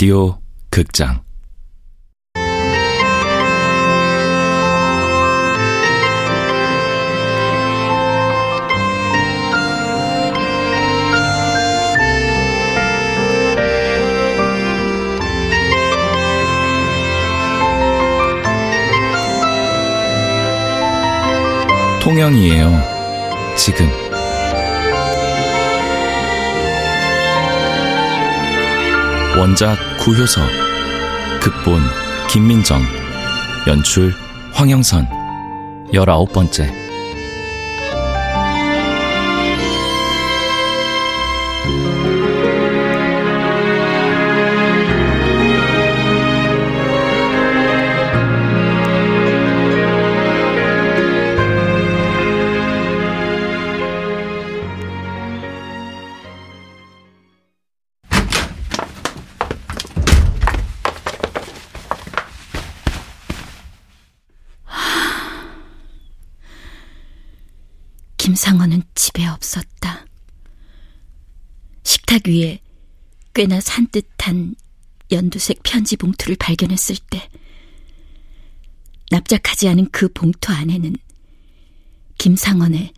라디오 극장 통영이에요. 지금. 원작 구효서, 극본 김민정, 연출 황영선, 열아홉 번째. 김상원은 집에 없었다. 식탁 위에 꽤나 산뜻한 연두색 편지 봉투를 발견했을 때 납작하지 않은 그 봉투 안에는 김상원의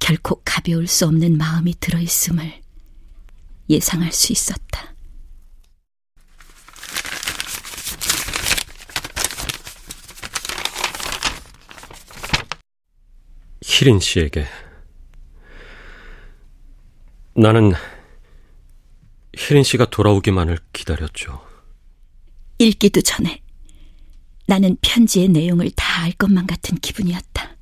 결코 가벼울 수 없는 마음이 들어있음을 예상할 수 있었다. 희린 씨에게 나는 희린 씨가 돌아오기만을 기다렸죠. 읽기도 전에 나는 편지의 내용을 다 알 것만 같은 기분이었다.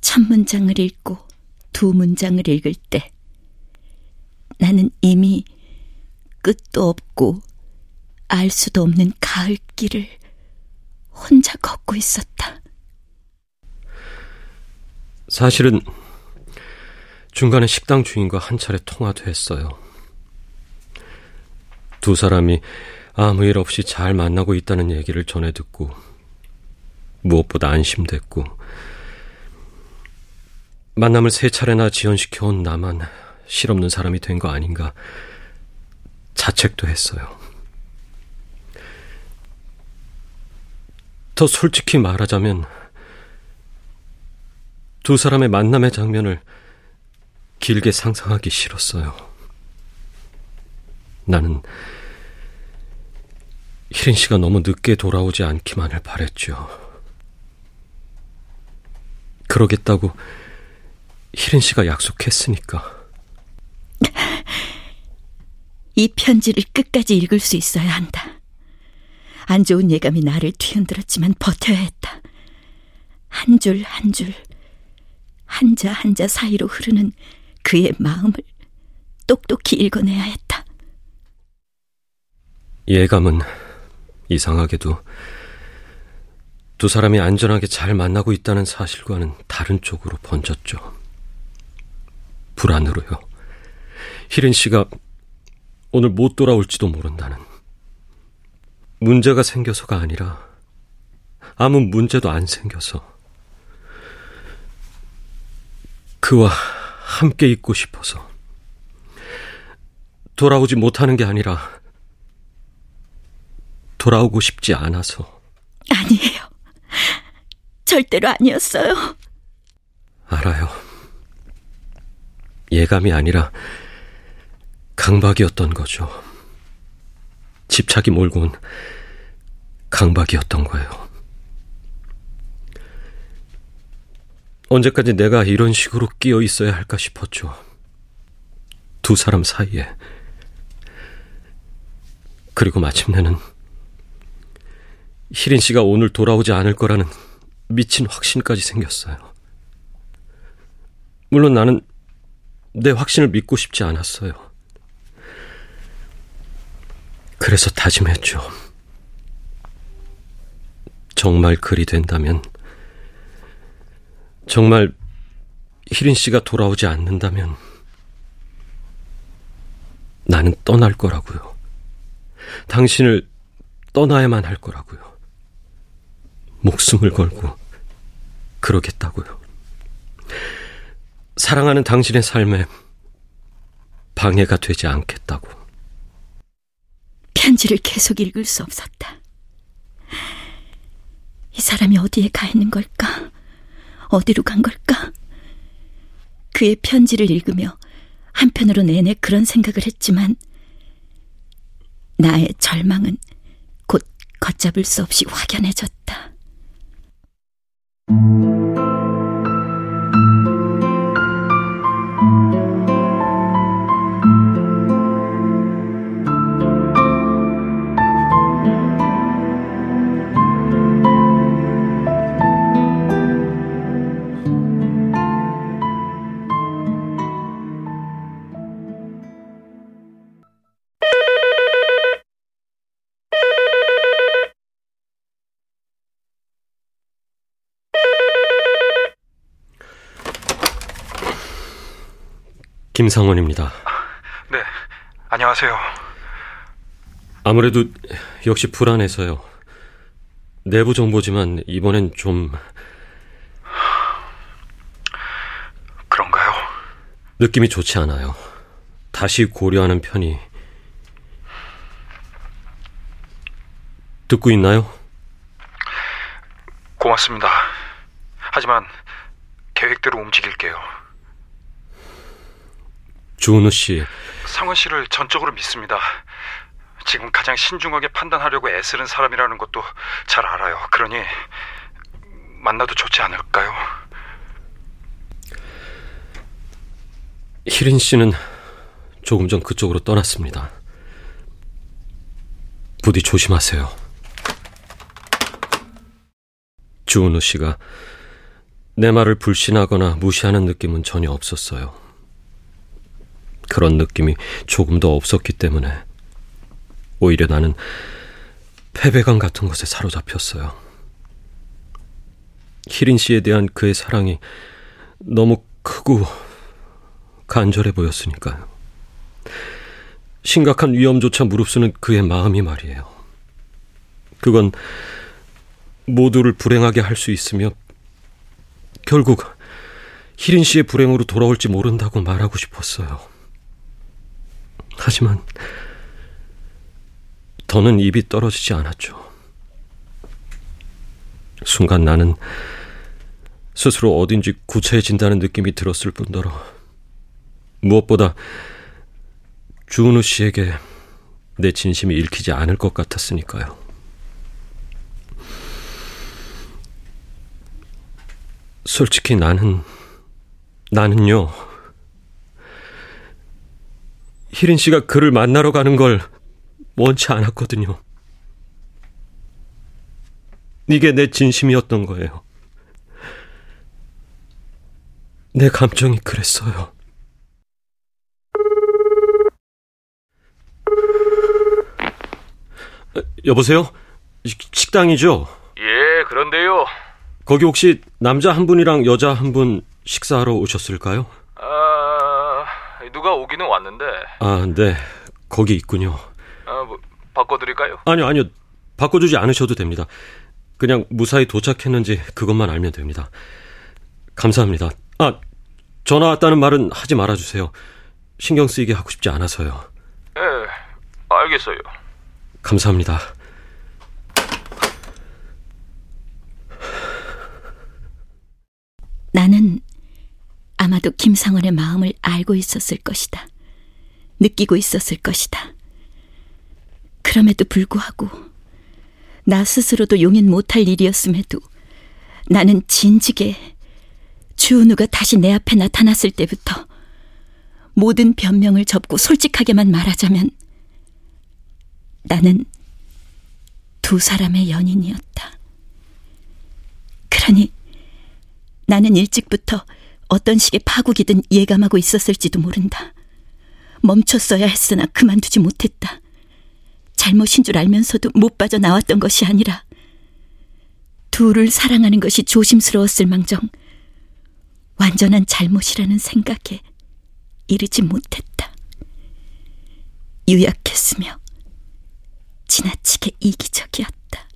첫 문장을 읽고 두 문장을 읽을 때 나는 이미 끝도 없고 알 수도 없는 가을길을 혼자 걷고 있었다. 사실은 중간에 식당 주인과 한 차례 통화도 했어요. 두 사람이 아무 일 없이 잘 만나고 있다는 얘기를 전해 듣고 무엇보다 안심됐고 만남을 세 차례나 지연시켜 온 나만 실없는 사람이 된 거 아닌가 자책도 했어요. 더 솔직히 말하자면 두 사람의 만남의 장면을 길게 상상하기 싫었어요. 나는 희린 씨가 너무 늦게 돌아오지 않기만을 바랬죠. 그러겠다고 희린 씨가 약속했으니까. 이 편지를 끝까지 읽을 수 있어야 한다. 안 좋은 예감이 나를 뒤흔들었지만 버텨야 했다. 한 줄 한 줄, 한 자 한자 사이로 흐르는 그의 마음을 똑똑히 읽어내야 했다. 예감은 이상하게도 두 사람이 안전하게 잘 만나고 있다는 사실과는 다른 쪽으로 번졌죠. 불안으로요. 희린 씨가 오늘 못 돌아올지도 모른다는. 문제가 생겨서가 아니라 아무 문제도 안 생겨서 그와 함께 있고 싶어서 돌아오지 못하는 게 아니라 돌아오고 싶지 않아서 아니에요. 절대로 아니었어요. 알아요. 예감이 아니라 강박이었던 거죠. 집착이 몰고 온 강박이었던 거예요. 언제까지 내가 이런 식으로 끼어 있어야 할까 싶었죠. 두 사람 사이에. 그리고 마침내는 희린 씨가 오늘 돌아오지 않을 거라는 미친 확신까지 생겼어요. 물론 나는 내 확신을 믿고 싶지 않았어요. 그래서 다짐했죠. 정말 그리 된다면 정말 희린 씨가 돌아오지 않는다면 나는 떠날 거라고요. 당신을 떠나야만 할 거라고요. 목숨을 걸고 그러겠다고요. 사랑하는 당신의 삶에 방해가 되지 않겠다고. 편지를 계속 읽을 수 없었다. 이 사람이 어디에 가 있는 걸까? 어디로 간 걸까? 그의 편지를 읽으며 한편으로 내내 그런 생각을 했지만 나의 절망은 곧 걷잡을 수 없이 확연해졌다. 김상원입니다. 네, 안녕하세요. 아무래도 역시 불안해서요. 내부 정보지만 이번엔 좀 그런가요? 느낌이 좋지 않아요. 다시 고려하는 편이 듣고 있나요? 고맙습니다. 하지만 계획대로 움직일게요. 주은우 씨. 상원 씨를 전적으로 믿습니다. 지금 가장 신중하게 판단하려고 애쓰는 사람이라는 것도 잘 알아요. 그러니 만나도 좋지 않을까요? 희린 씨는 조금 전 그쪽으로 떠났습니다. 부디 조심하세요. 주은우 씨가 내 말을 불신하거나 무시하는 느낌은 전혀 없었어요. 그런 느낌이 조금도 없었기 때문에 오히려 나는 패배감 같은 것에 사로잡혔어요. 희린 씨에 대한 그의 사랑이 너무 크고 간절해 보였으니까요. 심각한 위험조차 무릅쓰는 그의 마음이 말이에요. 그건 모두를 불행하게 할 수 있으며 결국 희린 씨의 불행으로 돌아올지 모른다고 말하고 싶었어요. 하지만 더는 입이 떨어지지 않았죠. 순간 나는 스스로 어딘지 구체해진다는 느낌이 들었을 뿐더러 무엇보다 주은우 씨에게 내 진심이 읽히지 않을 것 같았으니까요. 솔직히 나는, 나는요, 희린 씨가 그를 만나러 가는 걸 원치 않았거든요. 이게 내 진심이었던 거예요. 내 감정이 그랬어요. 여보세요? 식당이죠? 예, 그런데요. 거기 혹시 남자 한 분이랑 여자 한 분 식사하러 오셨을까요? 아, 누가 오기는 왔는데. 아, 네. 거기 있군요. 아, 뭐, 바꿔드릴까요? 아니요, 아니요. 바꿔주지 않으셔도 됩니다. 그냥 무사히 도착했는지 그것만 알면 됩니다. 감사합니다. 아, 전화 왔다는 말은 하지 말아주세요. 신경 쓰이게 하고 싶지 않아서요. 예, 알겠어요. 감사합니다. 나는 아마도 김상원의 마음을 알고 있었을 것이다. 느끼고 있었을 것이다. 그럼에도 불구하고 나 스스로도 용인 못할 일이었음에도 나는 진즉에 주은우가 다시 내 앞에 나타났을 때부터 모든 변명을 접고 솔직하게만 말하자면 나는 두 사람의 연인이었다. 그러니 나는 일찍부터 어떤 식의 파국이든 예감하고 있었을지도 모른다. 멈췄어야 했으나 그만두지 못했다. 잘못인 줄 알면서도 못 빠져나왔던 것이 아니라 둘을 사랑하는 것이 조심스러웠을 망정 완전한 잘못이라는 생각에 이르지 못했다. 유약했으며 지나치게 이기적이었다.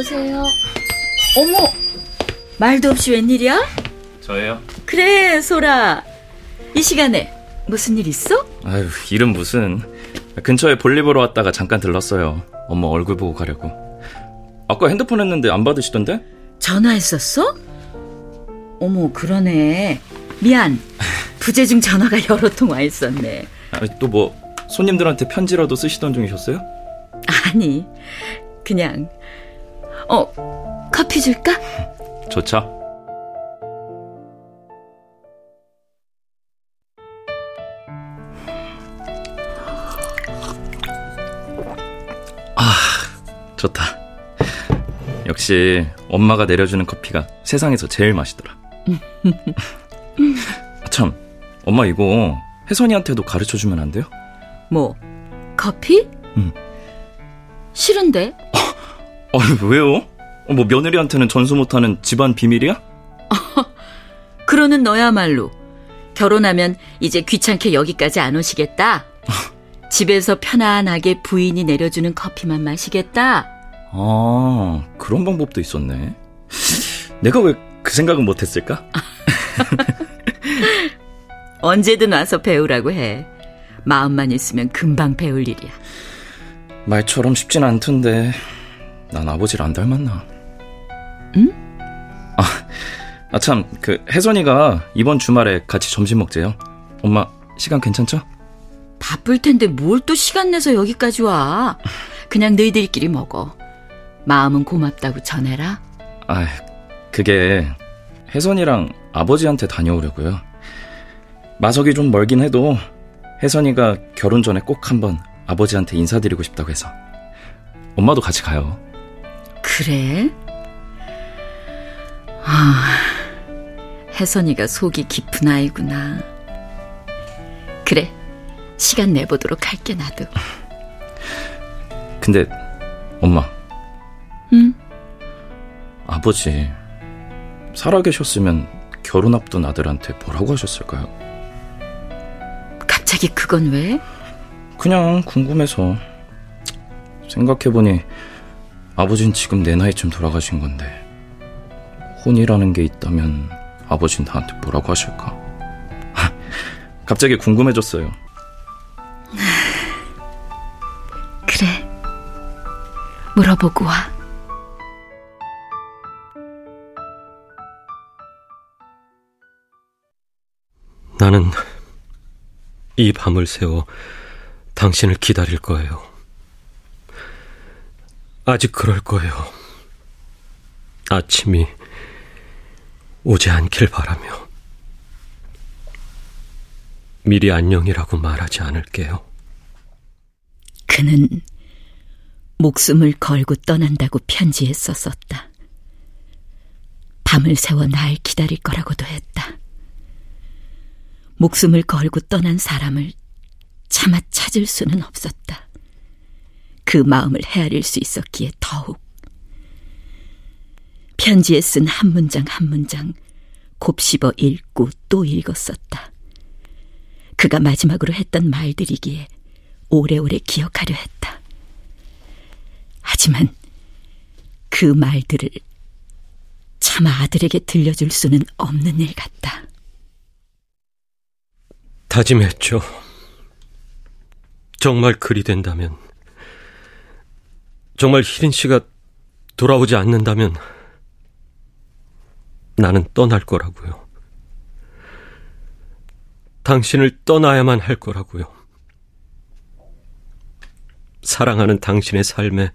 오세요. 어머, 말도 없이 웬일이야? 저예요. 그래, 소라. 이 시간에 무슨 일 있어? 아유, 일은 무슨. 근처에 볼일 보러 왔다가 잠깐 들렀어요. 엄마 얼굴 보고 가려고. 아까 핸드폰 했는데 안 받으시던데? 전화했었어? 어머, 그러네. 미안. 부재중 전화가 여러 통 와 있었네. 또 뭐 손님들한테 편지라도 쓰시던 중이셨어요? 아니, 그냥. 어, 커피 줄까? 좋죠. 아, 좋다. 역시 엄마가 내려주는 커피가 세상에서 제일 맛있더라. 아, 참, 엄마 이거 혜선이한테도 가르쳐 주면 안 돼요? 뭐, 커피? 응. 싫은데? 아, 왜요? 어, 뭐 며느리한테는 전수 못하는 집안 비밀이야? 그러는 너야말로 결혼하면 이제 귀찮게 여기까지 안 오시겠다. 집에서 편안하게 부인이 내려주는 커피만 마시겠다. 아, 그런 방법도 있었네. 내가 왜 그 생각은 못했을까? 언제든 와서 배우라고 해. 마음만 있으면 금방 배울 일이야. 말처럼 쉽진 않던데. 난 아버지를 안 닮았나? 응? 아, 아 참, 그 혜선이가 이번 주말에 같이 점심 먹재요. 엄마 시간 괜찮죠? 바쁠 텐데 뭘 또 시간 내서 여기까지 와. 그냥 너희들끼리 먹어. 마음은 고맙다고 전해라. 아, 그게 혜선이랑 아버지한테 다녀오려고요. 마석이 좀 멀긴 해도 혜선이가 결혼 전에 꼭 한번 아버지한테 인사드리고 싶다고 해서 엄마도 같이 가요. 그래? 아, 혜선이가 속이 깊은 아이구나. 그래, 시간 내보도록 할게, 나도. 근데 엄마, 응? 아버지 살아계셨으면 결혼 앞둔 아들한테 뭐라고 하셨을까요? 갑자기 그건 왜? 그냥 궁금해서 생각해보니 아버진 지금 내 나이쯤 돌아가신 건데 혼이라는 게 있다면 아버진 나한테 뭐라고 하실까? 갑자기 궁금해졌어요. 그래, 물어보고 와. 나는 이 밤을 새워 당신을 기다릴 거예요. 아직 그럴 거예요. 아침이 오지 않길 바라며. 미리 안녕이라고 말하지 않을게요. 그는 목숨을 걸고 떠난다고 편지에 썼었다. 밤을 새워 날 기다릴 거라고도 했다. 목숨을 걸고 떠난 사람을 차마 찾을 수는 없었다. 그 마음을 헤아릴 수 있었기에 더욱. 편지에 쓴 한 문장 한 문장 곱씹어 읽고 또 읽었었다. 그가 마지막으로 했던 말들이기에 오래오래 기억하려 했다. 하지만 그 말들을 차마 아들에게 들려줄 수는 없는 일 같다. 다짐했죠. 정말 그리 된다면, 정말 희린 씨가 돌아오지 않는다면, 나는 떠날 거라고요. 당신을 떠나야만 할 거라고요. 사랑하는 당신의 삶에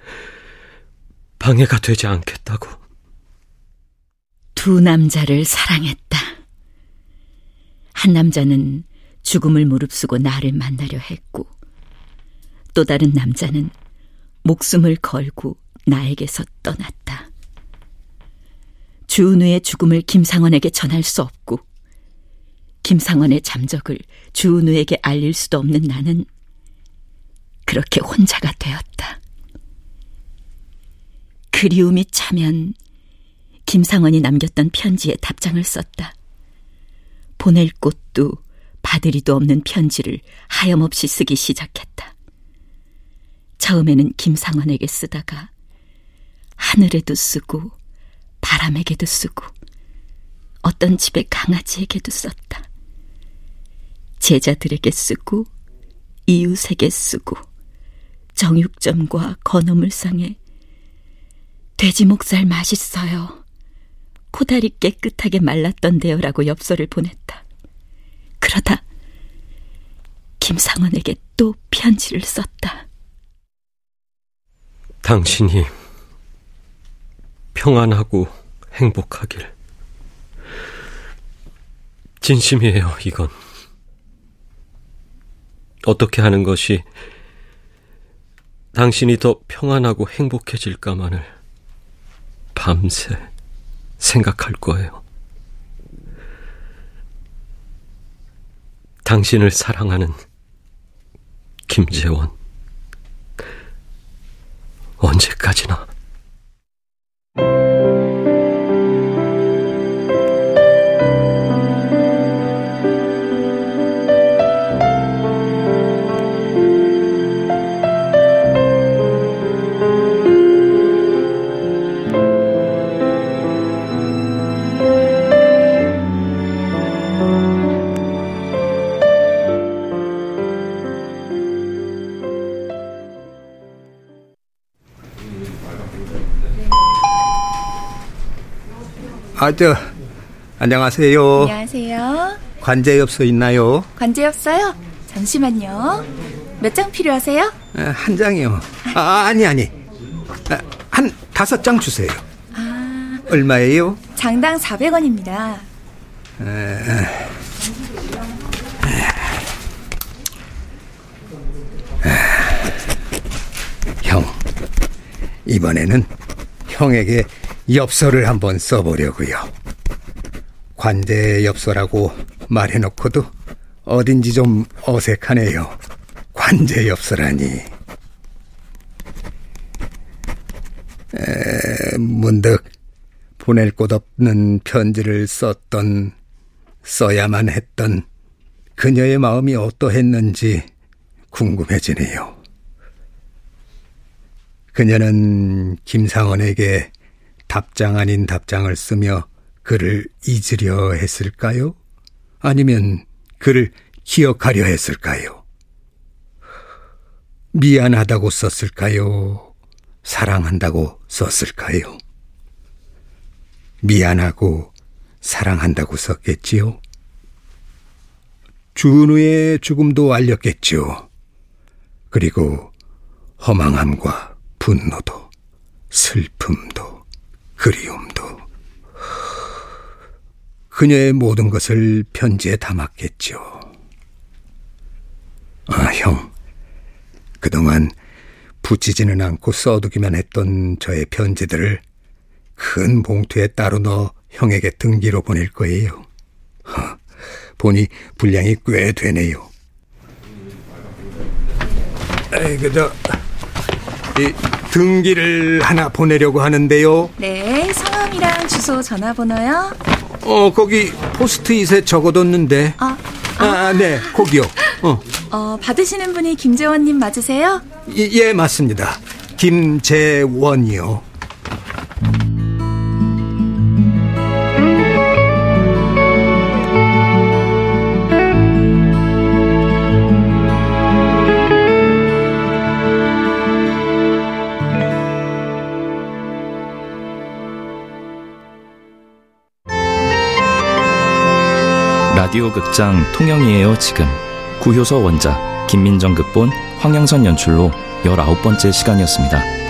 방해가 되지 않겠다고. 두 남자를 사랑했다. 한 남자는 죽음을 무릅쓰고 나를 만나려 했고, 또 다른 남자는 목숨을 걸고 나에게서 떠났다. 주은우의 죽음을 김상원에게 전할 수 없고, 김상원의 잠적을 주은우에게 알릴 수도 없는 나는 그렇게 혼자가 되었다. 그리움이 차면 김상원이 남겼던 편지에 답장을 썼다. 보낼 곳도 받으리도 없는 편지를 하염없이 쓰기 시작했다. 처음에는 김상원에게 쓰다가 하늘에도 쓰고 바람에게도 쓰고 어떤 집의 강아지에게도 썼다. 제자들에게 쓰고 이웃에게 쓰고 정육점과 건어물상에 돼지 목살 맛있어요. 코다리 깨끗하게 말랐던데요라고 엽서를 보냈다. 그러다 김상원에게 또 편지를 썼다. 당신이 평안하고 행복하길. 진심이에요, 이건. 어떻게 하는 것이 당신이 더 평안하고 행복해질까만을 밤새 생각할 거예요. 당신을 사랑하는 김재원. 언제까지나. 아, 저, 안녕하세요. 안녕하세요. 관제엽서 있나요? 관제엽서요? 잠시만요. 몇 장 필요하세요? 아, 한 장이요. 아, 아니, 아니. 아, 한 다섯 장 주세요. 아. 얼마예요? 장당 400원입니다. 형, 이번에는 형에게 엽서를 한번 써보려고요. 관제 엽서라고 말해놓고도 어딘지 좀 어색하네요. 관제 엽서라니. 에, 문득 보낼 곳 없는 편지를 썼던, 써야만 했던 그녀의 마음이 어떠했는지 궁금해지네요. 그녀는 김상원에게 답장 아닌 답장을 쓰며 그를 잊으려 했을까요? 아니면 그를 기억하려 했을까요? 미안하다고 썼을까요? 사랑한다고 썼을까요? 미안하고 사랑한다고 썼겠지요? 준우의 죽음도 알렸겠지요. 그리고 허망함과 분노도 슬픔도 그리움도 그녀의 모든 것을 편지에 담았겠죠. 아, 형. 그동안 붙이지는 않고 써두기만 했던 저의 편지들을 큰 봉투에 따로 넣어 형에게 등기로 보낼 거예요. 허, 보니 분량이 꽤 되네요. 에이, 그저, 이 등기를 하나 보내려고 하는데요. 네, 성함이랑 주소 전화번호요. 어, 거기 포스트잇에 적어뒀는데. 아, 아, 네, 거기요. 어, 어, 받으시는 분이 김재원님 맞으세요? 예, 예, 맞습니다. 김재원이요. 라디오 극장 통영이에요 지금 구효서 원작 김민정 극본 황영선 연출로 19번째 시간이었습니다.